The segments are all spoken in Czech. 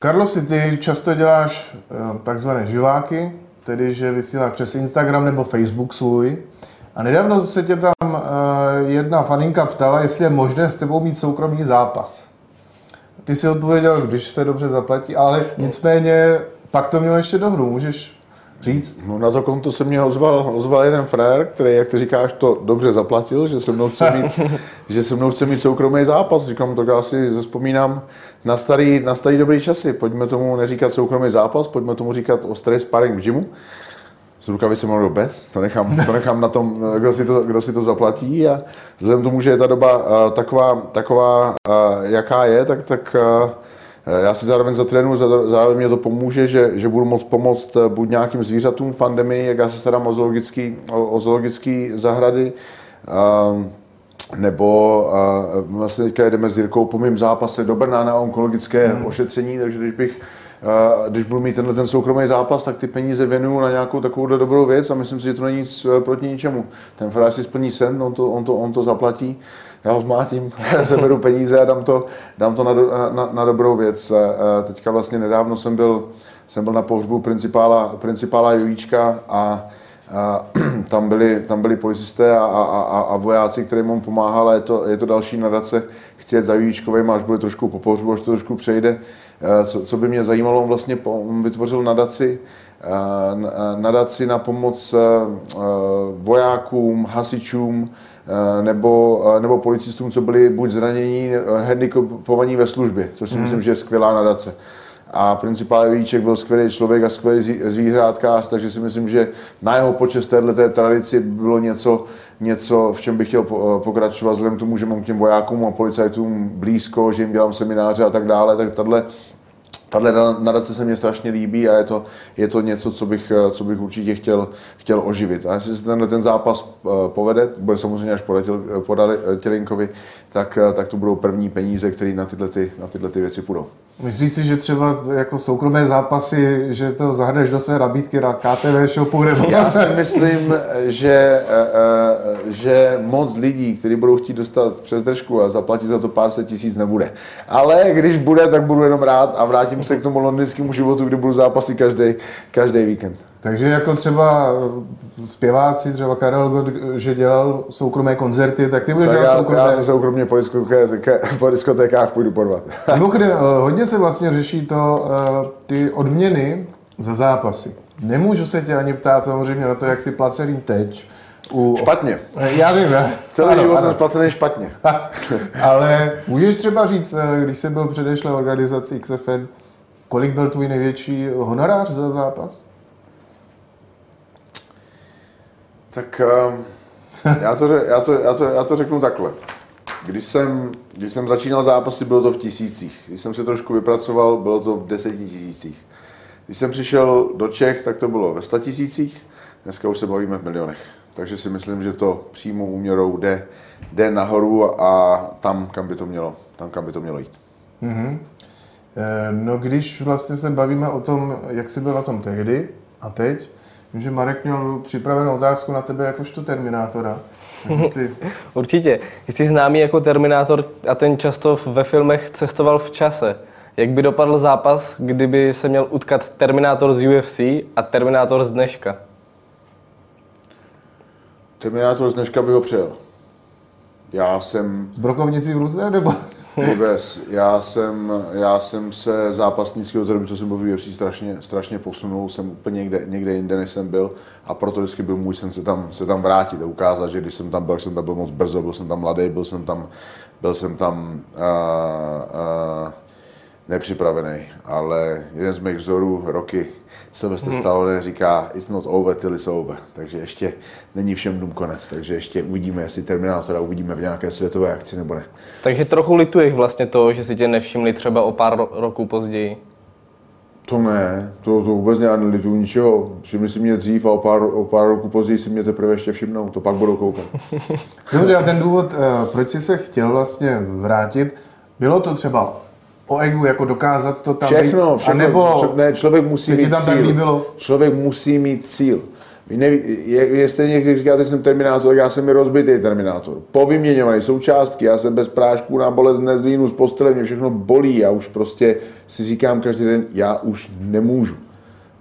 Karlosi, ty často děláš eh, takzvané živáky, tedy že vysíláš přes Instagram nebo Facebook svůj. A nedávno se tě tam uh, jedna faninka ptala, jestli je možné s tebou mít soukromý zápas. Ty si odpověděl, když se dobře zaplatí, ale nicméně pak to mělo ještě dohru. Můžeš říct? No na to konto se mě ozval, ozval jeden frér, který, jak ty říkáš, to dobře zaplatil, že se mnou chce mít, že se mnou chce mít soukromý zápas. Říkám, to já si zaspomínám na starý, na starý dobrý časy. Pojďme tomu neříkat soukromý zápas, pojďme tomu říkat ostrý sparring v gymu s rukavicemi nebo bez, to nechám, to nechám na tom, kdo si to, kdo si to zaplatí a vzhledem tomu, že je ta doba uh, taková, taková uh, jaká je, tak, tak uh, já si zároveň zatrénuji, zároveň mě to pomůže, že, že budu moct pomoct buď nějakým zvířatům v pandemii, jak já se starám o zoologický, o, o zoologický zahrady, uh, nebo uh, vlastně teďka jdeme s Jirkou po mým zápase do Brna na onkologické hmm. ošetření, takže když bych když budu mít tenhle ten soukromý zápas, tak ty peníze věnuju na nějakou takovou dobrou věc a myslím si, že to není nic eh, proti ničemu. Ten fráž si splní sen, on to, on to, on to zaplatí, já ho zmátím, seberu peníze a dám to, dám to na, na, na dobrou věc. Teďka vlastně nedávno jsem byl, jsem byl na pohřbu principála, principála Jovíčka a a tam byli, tam byli policisté a, a, a, a vojáci, kterým mu pomáhal je to, je to další nadace. Chci jet za Jujíčkovým, až bude trošku po pohřbu, až to trošku přejde. Eh, co, co by mě zajímalo, on vlastně vytvořil nadaci, eh, nadaci na pomoc eh, vojákům, hasičům, nebo, nebo policistům, co byli buď zranění, handicapovaní ve službě, což si hmm. myslím, že je skvělá nadace a principál Víček byl skvělý člověk a skvělý zvířátkář, takže si myslím, že na jeho počest této tradici bylo něco, něco, v čem bych chtěl pokračovat, vzhledem k tomu, že mám k těm vojákům a policajtům blízko, že jim dělám semináře a tak dále, tak tahle Tahle nadace se mně strašně líbí a je to, je to něco, co bych, co bych určitě chtěl, chtěl oživit. A jestli se tenhle ten zápas eh, povede, bude samozřejmě až podat Tělinkovi, tak, eh, tak to budou první peníze, které na tyhle, ty, na tyhle ty věci půjdou. Myslíš si, že třeba jako soukromé zápasy, že to zahrneš do své nabídky na KTV shopu? Nebo... Já si myslím, že, eh, že moc lidí, kteří budou chtít dostat přes držku a zaplatit za to pár set tisíc, nebude. Ale když bude, tak budu jenom rád a vrátím se k tomu londýnskému životu, kdy budu zápasy každý, každý víkend. Takže jako třeba zpěváci, třeba Karel God, že dělal soukromé koncerty, tak ty budeš tak dělat soukromé... Já se soukromně po, diskotékách, po diskotékách půjdu porvat. Mimochodem, eh, hodně se vlastně řeší to, eh, ty odměny za zápasy. Nemůžu se tě ani ptát samozřejmě na to, jak jsi placený teď. U... Špatně. Eh, já vím, ne? Celý ano, život ano. jsem splacený špatně. Ale můžeš třeba říct, když jsi byl předešlé organizaci XFN, kolik byl tvůj největší honorář za zápas? Tak ehm, já to, já, to, já, to, já to řeknu takhle. Když jsem, když jsem začínal zápasy, bylo to v tisících. Když jsem se trošku vypracoval, bylo to v deseti tisících. Když jsem přišel do Čech, tak to bylo ve sta tisících. Dneska už se bavíme v milionech. Takže si myslím, že to přímou úměrou jde, jde nahoru a tam, kam by to mělo, tam, kam by to mělo jít. Mm-hmm. No když vlastně se bavíme o tom, jak jsi byl na tom tehdy a teď, Vím, že Marek měl připravenou otázku na tebe jakožto Terminátora. Jestli... Určitě. Jsi známý jako Terminátor a ten často ve filmech cestoval v čase. Jak by dopadl zápas, kdyby se měl utkat Terminátor z UFC a Terminátor z dneška? Terminátor z dneška by ho přijel. Já jsem... Z brokovnicí v Ruze, nebo? Vůbec. Já jsem, já jsem se zápasnického termínu, co jsem byl v UFC, strašně, strašně posunul. Jsem úplně někde, někde jinde, než jsem byl. A proto vždycky byl můj sen se tam, se tam vrátit a ukázat, že když jsem tam byl, jsem tam byl moc brzo, byl jsem tam mladý, byl jsem tam, byl jsem tam uh, uh, nepřipravený. Ale jeden z mých vzorů roky Sylvester hmm. Stallone říká it's not over till it's over. Takže ještě není všem dům konec. Takže ještě uvidíme, jestli Terminátora uvidíme v nějaké světové akci nebo ne. Takže trochu lituješ vlastně to, že si tě nevšimli třeba o pár roků později. To ne, to, to vůbec ne, nelituju ničeho. Všimli si mě dřív a o pár, o pár roků později si mě teprve ještě všimnou, to pak budou koukat. Dobře, a ten důvod, eh, proč jsi se chtěl vlastně vrátit, bylo to třeba o egu, jako dokázat to tam Všechno, všechno. A nebo ne, člověk musí mít tam cíl. Tak líbilo? Člověk musí mít cíl. Vy neví, je, je stejně, když říkáte, že jsem Terminátor, tak já jsem i rozbitý Terminátor. Povyměňovaný součástky, já jsem bez prášků na bolest nezlínu z postele, mě všechno bolí, já už prostě si říkám každý den, já už nemůžu.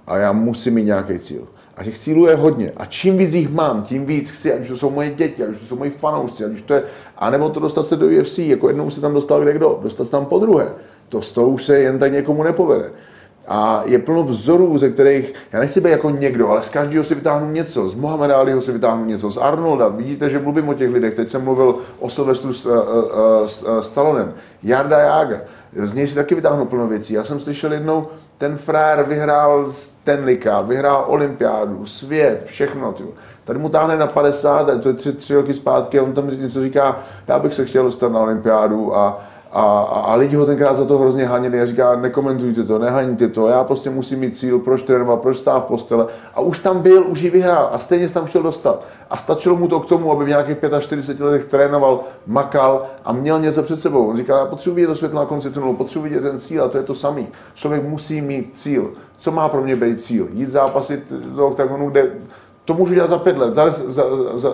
A já musím mít nějaký cíl. A těch cílů je hodně. A čím víc jich mám, tím víc chci, ať už to jsou moje děti, ať už to jsou moji fanoušci, ať už to je, anebo to dostat se do UFC, jako jednou se tam dostal kde kdo, dostat se tam po druhé. To z toho už se jen tak někomu nepovede. A je plno vzorů, ze kterých, já nechci být jako někdo, ale z každého si vytáhnu něco. Z Mohameda Aliho si vytáhnu něco. Z Arnolda, vidíte, že mluvím o těch lidech. Teď jsem mluvil o Silvestru s, uh, uh, Stallonem. Jarda Jager. Z něj si taky vytáhnu plno věcí. Já jsem slyšel jednou, ten frér vyhrál Stanley Cup, vyhrál olympiádu, svět, všechno. Tyjo. Tady mu táhne na 50, to je tři, tři roky zpátky, a on tam něco říká, já bych se chtěl dostat na olympiádu a a, a, a lidi ho tenkrát za to hrozně hanili a říká, nekomentujte to, nehaňte to, já prostě musím mít cíl, proč trénovat, proč stát v postele. A už tam byl, už ji vyhrál a stejně se tam chtěl dostat. A stačilo mu to k tomu, aby v nějakých 45 letech trénoval, makal a měl něco před sebou. On říká, já potřebuji vidět to světlo na konci tunelu, potřebuji vidět ten cíl a to je to samý. Člověk musí mít cíl. Co má pro mě být cíl? Jít zápasit do oktagonu, kde to můžu dělat za pět let, za, za, za,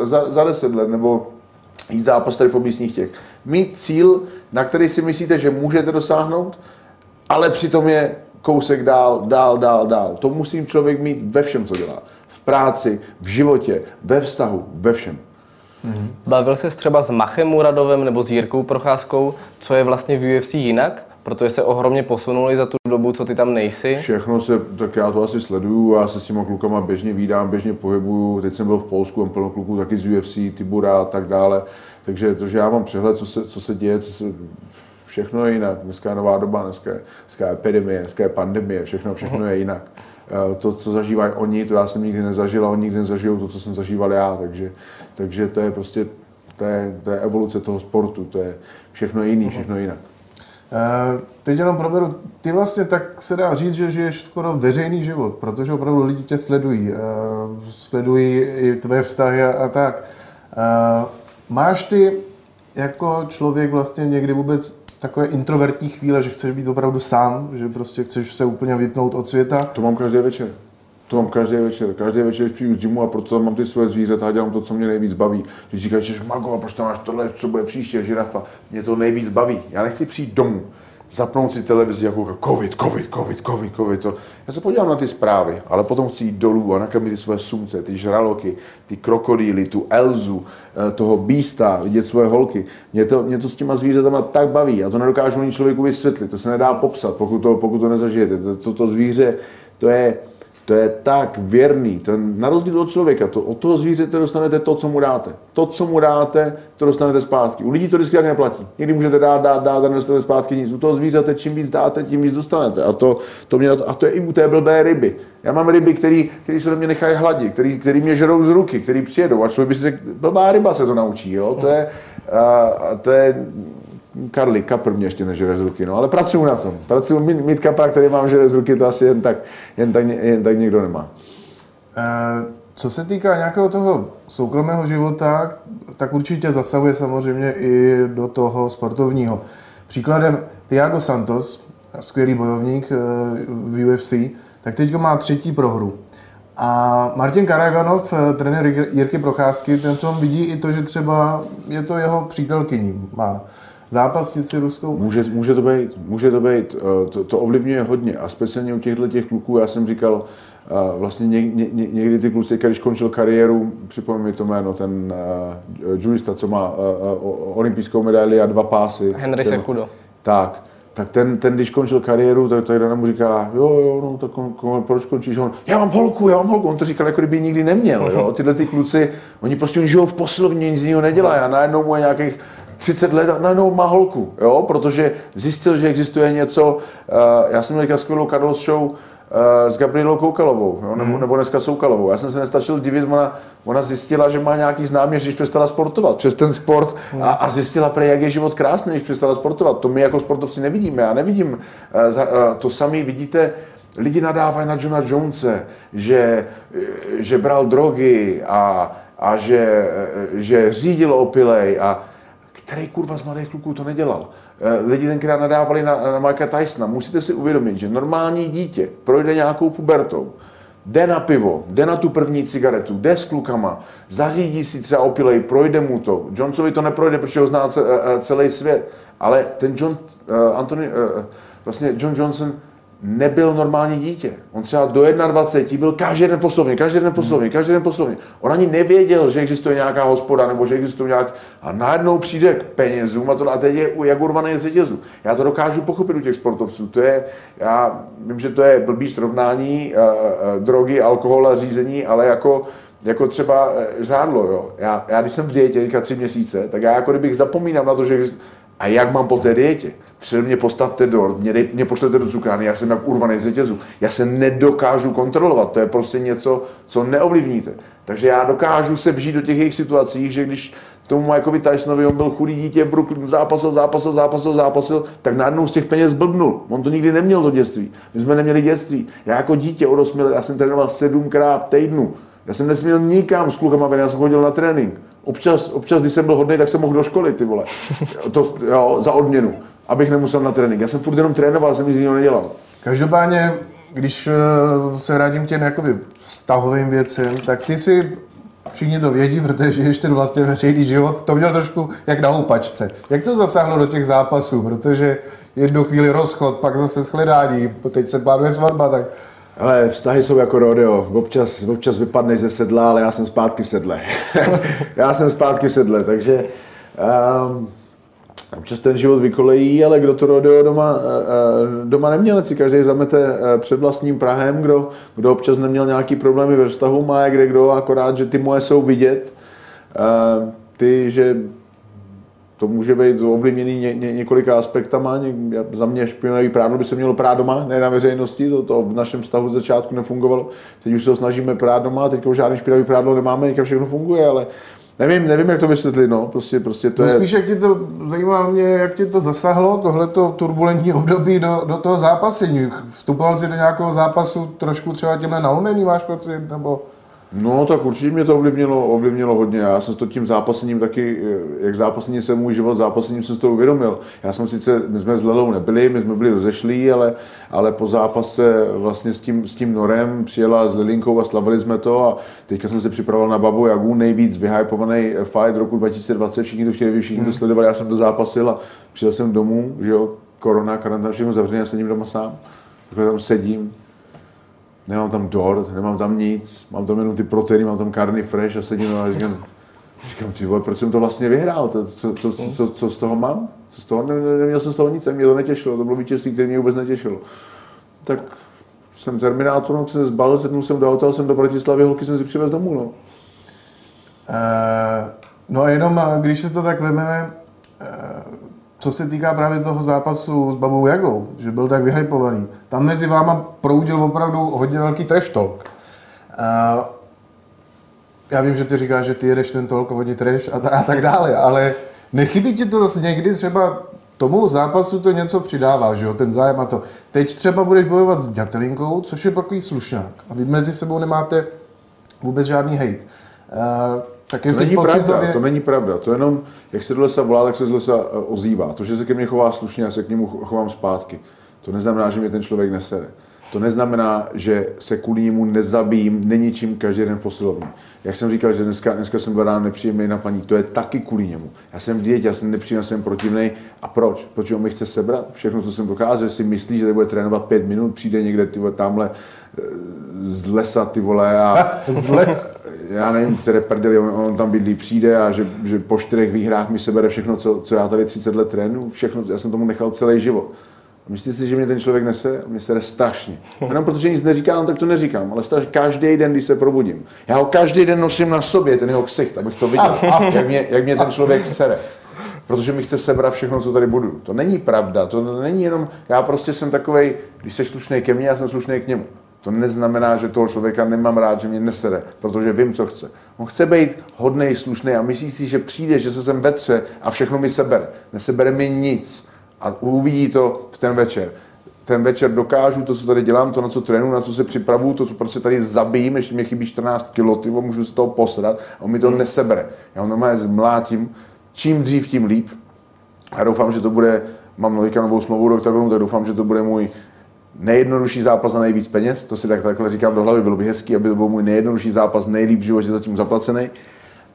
za, za deset let, nebo jít zápas tady po místních těch. Mít cíl, na který si myslíte, že můžete dosáhnout, ale přitom je kousek dál, dál, dál, dál. To musí člověk mít ve všem, co dělá. V práci, v životě, ve vztahu, ve všem. Mm-hmm. Bavil se třeba s Machem Muradovem nebo s Jirkou Procházkou, co je vlastně v UFC jinak? Protože se ohromně posunuli za tu dobu, co ty tam nejsi. Všechno se, tak já to asi sleduju, já se s těma klukama běžně vídám, běžně pohybuju. Teď jsem byl v Polsku, mám plno kluků taky z UFC, Tibura a tak dále. Takže to, že já mám přehled, co se, co se děje, co se, všechno je jinak. Dneska je nová doba, dneska je, dneska je epidemie, dneska je pandemie, všechno, všechno je jinak. Eh, to, co zažívají oni, to já jsem nikdy nezažil a oni nikdy nezažijou to, co jsem zažíval já. Takže, takže to je prostě to je, to je evoluce toho sportu, to je všechno jiný, všechno jinak. Uh, teď jenom proberu, ty vlastně tak se dá říct, že žiješ skoro veřejný život, protože opravdu lidi tě sledují, uh, sledují i tvé vztahy a, tak. Uh, máš ty jako člověk vlastně někdy vůbec takové introvertní chvíle, že chceš být opravdu sám, že prostě chceš se úplně vypnout od světa? To mám každý večer. To mám každý večer. Každý večer, když přijdu z gymu a proto mám ty svoje zvířata a dělám to, co mě nejvíc baví. Když říkáš, že mago, a proč tam máš tohle, co bude příště, žirafa, mě to nejvíc baví. Já nechci přijít domů, zapnout si televizi jako covid, covid, covid, covid, covid. To. Já se podívám na ty zprávy, ale potom chci jít dolů a nakrmit ty své sumce, ty žraloky, ty krokodýly, tu Elzu, eh, toho býsta, vidět svoje holky. Mě to, mě to s těma zvířatama tak baví. Já to nedokážu ani člověku vysvětlit, to se nedá popsat, pokud to, pokud to nezažijete. To, to, to zvíře, to je, to je tak věrný, ten, na rozdíl od člověka, to, od toho zvířete dostanete to, co mu dáte. To, co mu dáte, to dostanete zpátky. U lidí to vždycky tak neplatí. Někdy můžete dát, dát, dát a nedostanete zpátky nic. U toho zvířete, čím víc dáte, tím víc dostanete. A to, to, mě, a to je i u té blbé ryby. Já mám ryby, které se do mě nechají hladit, který, který mě žerou z ruky, který přijedou. A člověk by si řekl, blbá ryba se to naučí. Jo? To, je, a, to je Karli, kapr mě ještě nežere z ruky, no, ale pracuju na tom. Pracuju mít, kapra, který mám žere z ruky, to asi jen tak, jen tak, jen tak někdo nemá. E, co se týká nějakého toho soukromého života, tak určitě zasahuje samozřejmě i do toho sportovního. Příkladem Thiago Santos, skvělý bojovník eh, v UFC, tak teď má třetí prohru. A Martin Karajvanov, eh, trenér Jirky Procházky, ten co vidí i to, že třeba je to jeho přítelkyní. Má zápasnici ruskou? Může, může to být, může to být, eh, to, to ovlivňuje hodně a speciálně u těchto těch kluků, já jsem říkal, eh, vlastně ně, ně, někdy ty kluci, když končil kariéru, připomínám mi to jméno, ten uh, jurista, co má uh, uh, olympijskou medaili a dva pásy. Henry ten, Sekudo. Tak, tak ten, ten, když končil kariéru, tak, tak mu říká, jo, jo, no, tak on, on, proč končíš? On, já mám holku, já mám holku. On to říkal, jako kdyby nikdy neměl, jo. Tyhle ty kluci, oni prostě žijou v posilovně, nic jiného nedělají a najednou mu je nějakých 30 let a najednou má holku, jo, protože zjistil, že existuje něco, uh, já jsem měl skvělou Carlos show uh, s Gabrielou Koukalovou, jo, nebo, hmm. nebo dneska Soukalovou. Já jsem se nestačil divit, ona, ona zjistila, že má nějaký známý, když přestala sportovat přes ten sport hmm. a, a zjistila, pre, jak je život krásný, když přestala sportovat. To my jako sportovci nevidíme. Já nevidím uh, to samý, vidíte, lidi nadávají na Johna Jonese, že, že bral drogy a, a že, že řídil opilej a který kurva z mladých kluků to nedělal. Eh, lidi tenkrát nadávali na, na Mikea Tysona. Musíte si uvědomit, že normální dítě projde nějakou pubertou, jde na pivo, jde na tu první cigaretu, jde s klukama, zařídí si třeba opilej, projde mu to. Johnsovi to neprojde, protože ho zná eh, eh, celý svět. Ale ten John, uh, Anthony, uh, vlastně John Johnson nebyl normální dítě. On třeba do 21 byl každý den poslovně, každý den poslovně, každý den poslovně. On ani nevěděl, že existuje nějaká hospoda nebo že existuje nějak... A najednou přijde k penězům a, to, a teď je jak urvaný z řetězu. Já to dokážu pochopit u těch sportovců. To je, já vím, že to je blbý srovnání, uh, uh, drogy, alkohol a řízení, ale jako jako třeba žádlo, jo. Já, já když jsem v dietě teďka tři měsíce, tak já jako kdybych zapomínám na to, že a jak mám po té dietě? Přede mě postavte dort, mě, dej, mě pošlete do cukrárny, já jsem jak urvaný z řetězu. Já se nedokážu kontrolovat, to je prostě něco, co neovlivníte. Takže já dokážu se vžít do těch jejich situací, že když tomu jako Tysonovi, on byl chudý dítě, Brooklyn, zápasil, zápasil, zápasil, zápasil, tak najednou z těch peněz blbnul. On to nikdy neměl do dětství. My jsme neměli dětství. Já jako dítě od 8 let, já jsem trénoval sedmkrát týdnu. Já jsem nesměl nikam s klukama, já jsem chodil na trénink. Občas, občas, když jsem byl hodný, tak jsem mohl do školy, ty vole. To, jo, za odměnu, abych nemusel na trénink. Já jsem furt jenom trénoval, jsem nic jiného nedělal. Každopádně, když eh, se k těm jakoby vztahovým věcem, tak ty si Všichni to vědí, protože žiješ ten vlastně veřejný život. To měl trošku jak na houpačce. Jak to zasáhlo do těch zápasů? Protože jednu chvíli rozchod, pak zase shledání, teď se plánuje svatba, tak ale vztahy jsou jako rodeo. Občas, občas vypadneš ze sedla, ale já jsem zpátky v sedle. já jsem zpátky v sedle, takže um, občas ten život vykolejí, ale kdo to rodeo doma, uh, doma neměl, si každý zamete uh, před vlastním Prahem, kdo, kdo občas neměl nějaký problémy ve vztahu, má kde kdo, akorát, že ty moje jsou vidět. Uh, ty, že to může být ovlivněný ně, ně, několika aspektama. Ně, za mě špinavý prádlo by se mělo prát doma, ne na veřejnosti, to, to v našem vztahu z začátku nefungovalo. Teď už se ho snažíme prát doma, teď už žádný špinavý prádlo nemáme, někam všechno funguje, ale Nevím, nevím, jak to vysvětlit, no, prostě, prostě to no je... Spíš, jak ti to, zajímá mě, jak ti to zasáhlo, tohleto turbulentní období do, do toho zápasení. Vstupoval jsi do nějakého zápasu trošku třeba těmhle nalomený, máš pocit, nebo... No, tak určitě mě to ovlivnilo, ovlivnilo hodně. Já jsem s to tím zápasením taky, eh, jak zápasení se můj život, zápasením jsem si to uvědomil. Já jsem sice, my jsme s Lelou nebyli, my jsme byli rozešlí, ale, ale po zápase vlastně s tím, s tím Norem přijela s Lilinkou a slavili jsme to a teďka jsem se připravoval na Babu Jagu, nejvíc vyhypovaný fight roku 2020, všichni to chtěli, všichni to hmm. sledovali, já jsem to zápasil a přijel jsem domů, že jo, korona, karanténa, všechno zavřené, já sedím doma sám, takhle tam sedím, nemám tam dort, nemám tam nic, mám tam jenom ty proteiny, mám tam carny fresh a sedím a říkám, říkám, ty vole, proč jsem to vlastně vyhrál, to, co, co, co, co, z toho mám? Co z toho, ne, ne, neměl jsem z toho nic, mě to netěšilo, to bylo vítězství, které mě vůbec netěšilo. Tak jsem Terminátor, no, jsem se zbalil, sednul jsem do auta, jsem do Bratislavy, holky jsem si přivez domů, no. Uh, no a jenom, když se to tak vezmeme, co se týká právě toho zápasu s Babou Jagou, že byl tak vyhypovaný, tam mezi váma proudil opravdu hodně velký trash talk. Uh, já vím, že ty říkáš, že ty jedeš ten tolko hodně trash a, a tak dále, ale nechybí ti to zase někdy třeba tomu zápasu to něco přidává, že jo, ten zájem a to. Teď třeba budeš bojovat s Dětelinkou, což je takový slušňák a vy mezi sebou nemáte vůbec žádný hate. Uh, tak to není pravda, to není pravda. To jenom, jak se do lesa volá, tak se z lesa eh, ozývá. To, že se ke mně chová slušně, já se k němu chovám zpátky. To neznamená, že mě ten člověk nesere. To neznamená, že se kvůli němu nezabijím, neničím každý den posilovní. Jak jsem říkal, že dneska, dneska jsem byl ráno nepříjemný na paní, to je taky kvůli němu. Já jsem v dietě, já jsem nepříjemný, jsem protivný. A proč? Proč on mi chce sebrat? Všechno, co jsem dokázal, že si myslí, že bude trénovat pět minut, přijde někde ty vole, tamhle eh, z lesa ty vole a z les. já nevím, které prdely on, on, tam bydlí, přijde a že, že po čtyřech výhrách mi sebere všechno, co, co já tady 30 let trénu, všechno, já jsem tomu nechal celý život. Myslíte si, že mě ten člověk nese? Mě se strašně. Jenom protože nic neříkám, tak to neříkám, ale strašně každý den, když se probudím. Já ho každý den nosím na sobě, ten jeho ksicht, abych to viděl, jak mě, jak mě ten člověk sere. Protože mi chce sebrat všechno, co tady budu. To není pravda, to není jenom, já prostě jsem takový, když jsi slušný ke mně, já jsem slušný k němu. To neznamená, že toho člověka nemám rád, že mě nesere, protože vím, co chce. On chce být hodný, slušný a myslí si, že přijde, že se sem vetře a všechno mi sebere. Nesebere mi nic a uvidí to v ten večer. Ten večer dokážu to, co tady dělám, to, na co trénu, na co se připravuju, to, co prostě tady zabijím, ještě mi chybí 14 kg, ty můžu z toho posrat a on mi to hmm. nesebere. Já ho normálně zmlátím, čím dřív, tím líp. A doufám, že to bude, mám novou smlouvu do oktagonu, tak doufám, že to bude můj nejjednodušší zápas na nejvíc peněz, to si tak takhle říkám do hlavy, bylo by hezký, aby to byl můj nejjednodušší zápas, nejlíp v životě zatím zaplacený.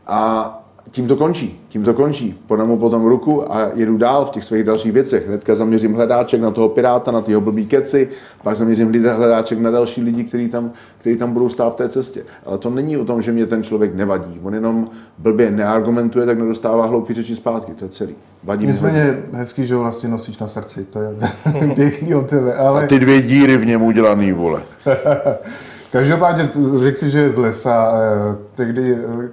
A tím to končí, tím to končí. Podám mu potom ruku a jedu dál v těch svých dalších věcech. Hnedka zaměřím hledáček na toho piráta, na tyho blbý keci, pak zaměřím hledáček na další lidi, kteří tam, kteří tam budou stát v té cestě. Ale to není o tom, že mě ten člověk nevadí. On jenom blbě neargumentuje, tak nedostává hloupý řeči zpátky. To je celý. Vadí Nicméně hezký, že ho vlastně nosíš na srdci. To je pěkný od tebe. Ale... A ty dvě díry v něm udělaný, vole. Každopádně řekl si, že je z lesa. Eh, tehdy eh,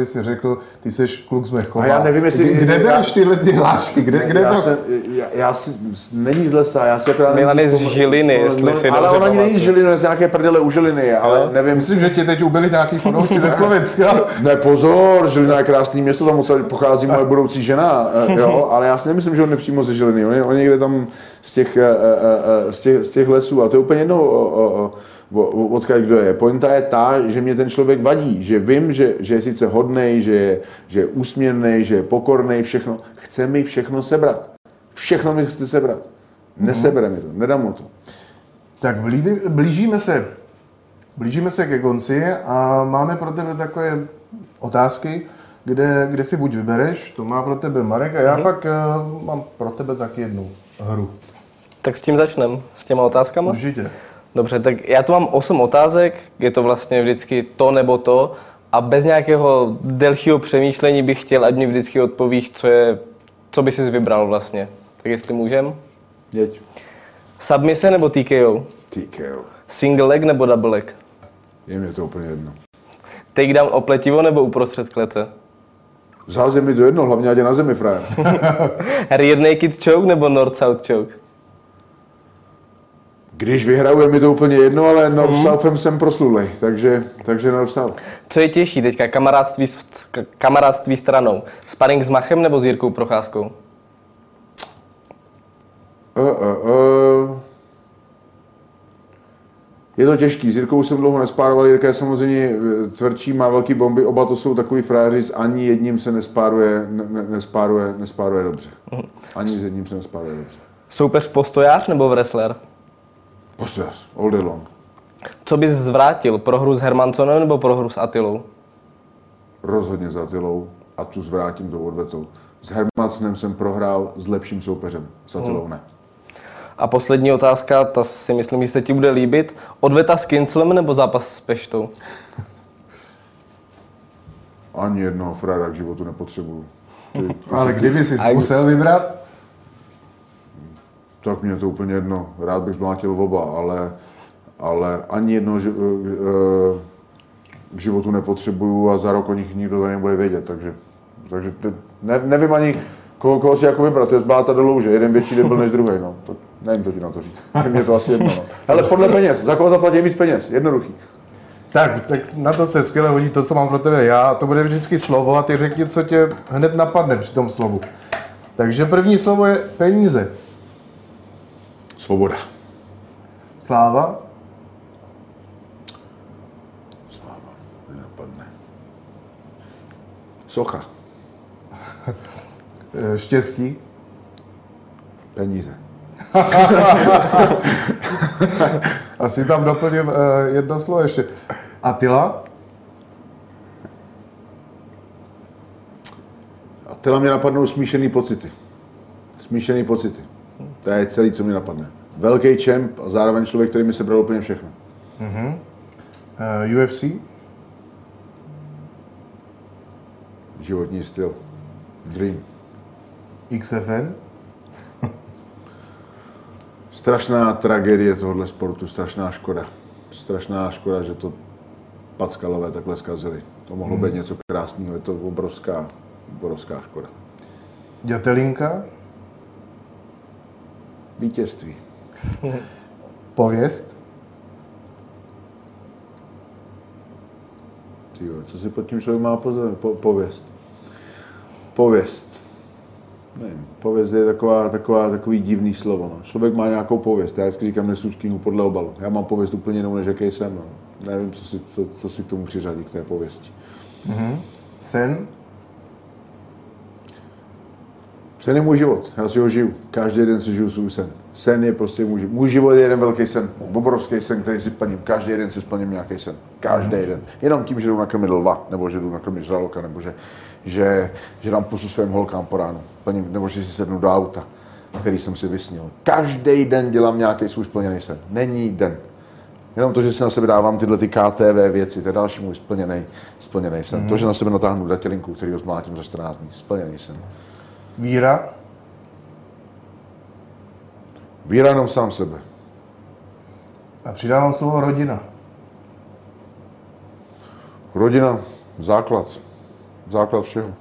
Kinclovi si řekl, ty jsi kluk z Mechova. A já nevím, jestli... Kde byly tyhle ty hlášky? Kde, kde já to... Se, já, já si, není z lesa, já si akorát... Milan je z Žiliny, jestli no, si Ale on ani není z Žiliny, z nějaké prdele u Žiliny, ale no, nevím... Myslím, že tě teď ubili nějaký fanoušci ze Slovenska. ne, pozor, Žilina je krásný město, tam odsaď pochází moje budoucí žena, eh, jo, ale já si nemyslím, že on nepřímo ze Žiliny, on je, on je někde tam z těch, z těch, z těch lesů a to je úplně jedno, o, o, o, odkud kdo je. Pointa je ta, že mě ten člověk vadí, že vím, že, že je sice hodnej, že je, že je úsměvný, že je pokorný, všechno. Chce mi všechno sebrat. Všechno mi chce sebrat. Nesebere mi to, nedám mu to. Tak blíži, blížíme se, blížíme se ke konci a máme pro tebe takové otázky, kde, kde si buď vybereš, to má pro tebe Marek, a já mm-hmm. pak uh, mám pro tebe taky jednu hru. Tak s tím začneme, s těma otázkama? Určitě. Dobře, tak já tu mám 8 otázek, je to vlastně vždycky to nebo to a bez nějakého delšího přemýšlení bych chtěl, ať mi vždycky odpovíš, co, je, co by si vybral vlastně. Tak jestli můžem? Jeď. Submise nebo TKO? TKO. Single leg nebo double leg? Je mi to úplně jedno. Takedown opletivo nebo uprostřed klece? Zházím mi to jedno, hlavně ať je na zemi, frajer. Rear naked choke nebo north-south choke? Když vyhraju, je mi to úplně jedno, ale North mm. Southem jsem proslulej, takže, takže North South. Co je těžší teďka, kamarádství, s, kamarádství stranou? Sparring s Machem nebo s Jirkou Procházkou? Uh, uh, uh. Je to těžký, s Jirkou jsem dlouho nespároval, Jirka je samozřejmě tvrdší, má velký bomby, oba to jsou takový fráři, ani jedním se nespáruje, ne, nespáruje, nespáruje dobře. Mhm. Ani s jedním se nespáruje dobře. Soupeř postojář nebo wrestler? Postojář, all day long. Co bys zvrátil, prohru s Hermansonem nebo prohru s Atilou? Rozhodně s Atilou a tu zvrátím tou odvetou. S Hermansonem jsem prohrál s lepším soupeřem, s Atilou hmm. ne. A poslední otázka, ta si myslím, že se ti bude líbit. Odveta s Kinclem nebo zápas s Peštou? Ani jednoho frajera k životu nepotřebuju. Ty, Ale kdyby si musel vybrat? Tak mě to úplně jedno. Rád bych zmlátil oba, ale, ale ani jedno uh, k životu nepotřebuju a za rok o nich nikdo tady nebude vědět, takže, takže ne, nevím ani, koho, koho si jako vybrat, to je zbláta do louže, jeden větší debil než druhý, no. To, nevím to ti na to říct, mě to asi jedno, no. Ale podle peněz, za koho zaplatí víc peněz, jednoduchý. Tak, tak na to se skvěle hodí to, co mám pro tebe já. To bude vždycky slovo a ty řekni, co tě hned napadne při tom slovu. Takže první slovo je peníze. Svoboda. Sláva. Sláva, nenapadne. Socha. Štěstí. Peníze. Asi tam doplním uh, jedno slovo ještě. Atila. Atila mě napadnou smíšený pocity. Smíšený pocity. To je celý, co mi napadne. Velký čemp a zároveň člověk, který mi sebral úplně všechno. Uh-huh. Uh, UFC? Životní styl. Dream. XFN? strašná tragédie tohohle sportu, strašná škoda. Strašná škoda, že to Packalové takhle zkazili. To mohlo hmm. být něco krásného, je to obrovská, obrovská škoda. Dětelinka? Vítězství. Pověst? Tyjo, co si pod tím člověk má pozor? Po, pověst. Pověst. Nevím, pověst je taková, taková, takový divný slovo. No. Člověk má nějakou pověst. Já vždycky říkám, nesuď knihu podle obalu. Já mám pověst úplně jinou, než jaký jsem. No. Nevím, co si, co, co si k tomu přiřadí, k té pověsti. Mm-hmm. Sen? Sen je můj život, já si ho žiju. Každý den si žiju svůj sen. Sen je prostě můj, můj život je jeden velký sen. Obrovský sen, který si plním. Každý den si splním nějaký sen. Každý den. Jenom tím, že jdu nakrmit lva, nebo že jdu nakrmit žraloka, nebo že, že, že dám pusu svým holkám po ránu. Plním, nebo že si sednu do auta, který jsem si vysnil. Každý den dělám nějaký svůj splněný sen. Není den. Jenom to, že si na sebe dávám tyhle ty KTV věci, to je další můj splněný, splněný sen. Mm. To, že na sebe natáhnu datelinku, který ho zmlátím za 14 dní, splněný sen. Víra? Víra jenom sám sebe. A přidávám slovo rodina. Rodina, základ. Základ všeho.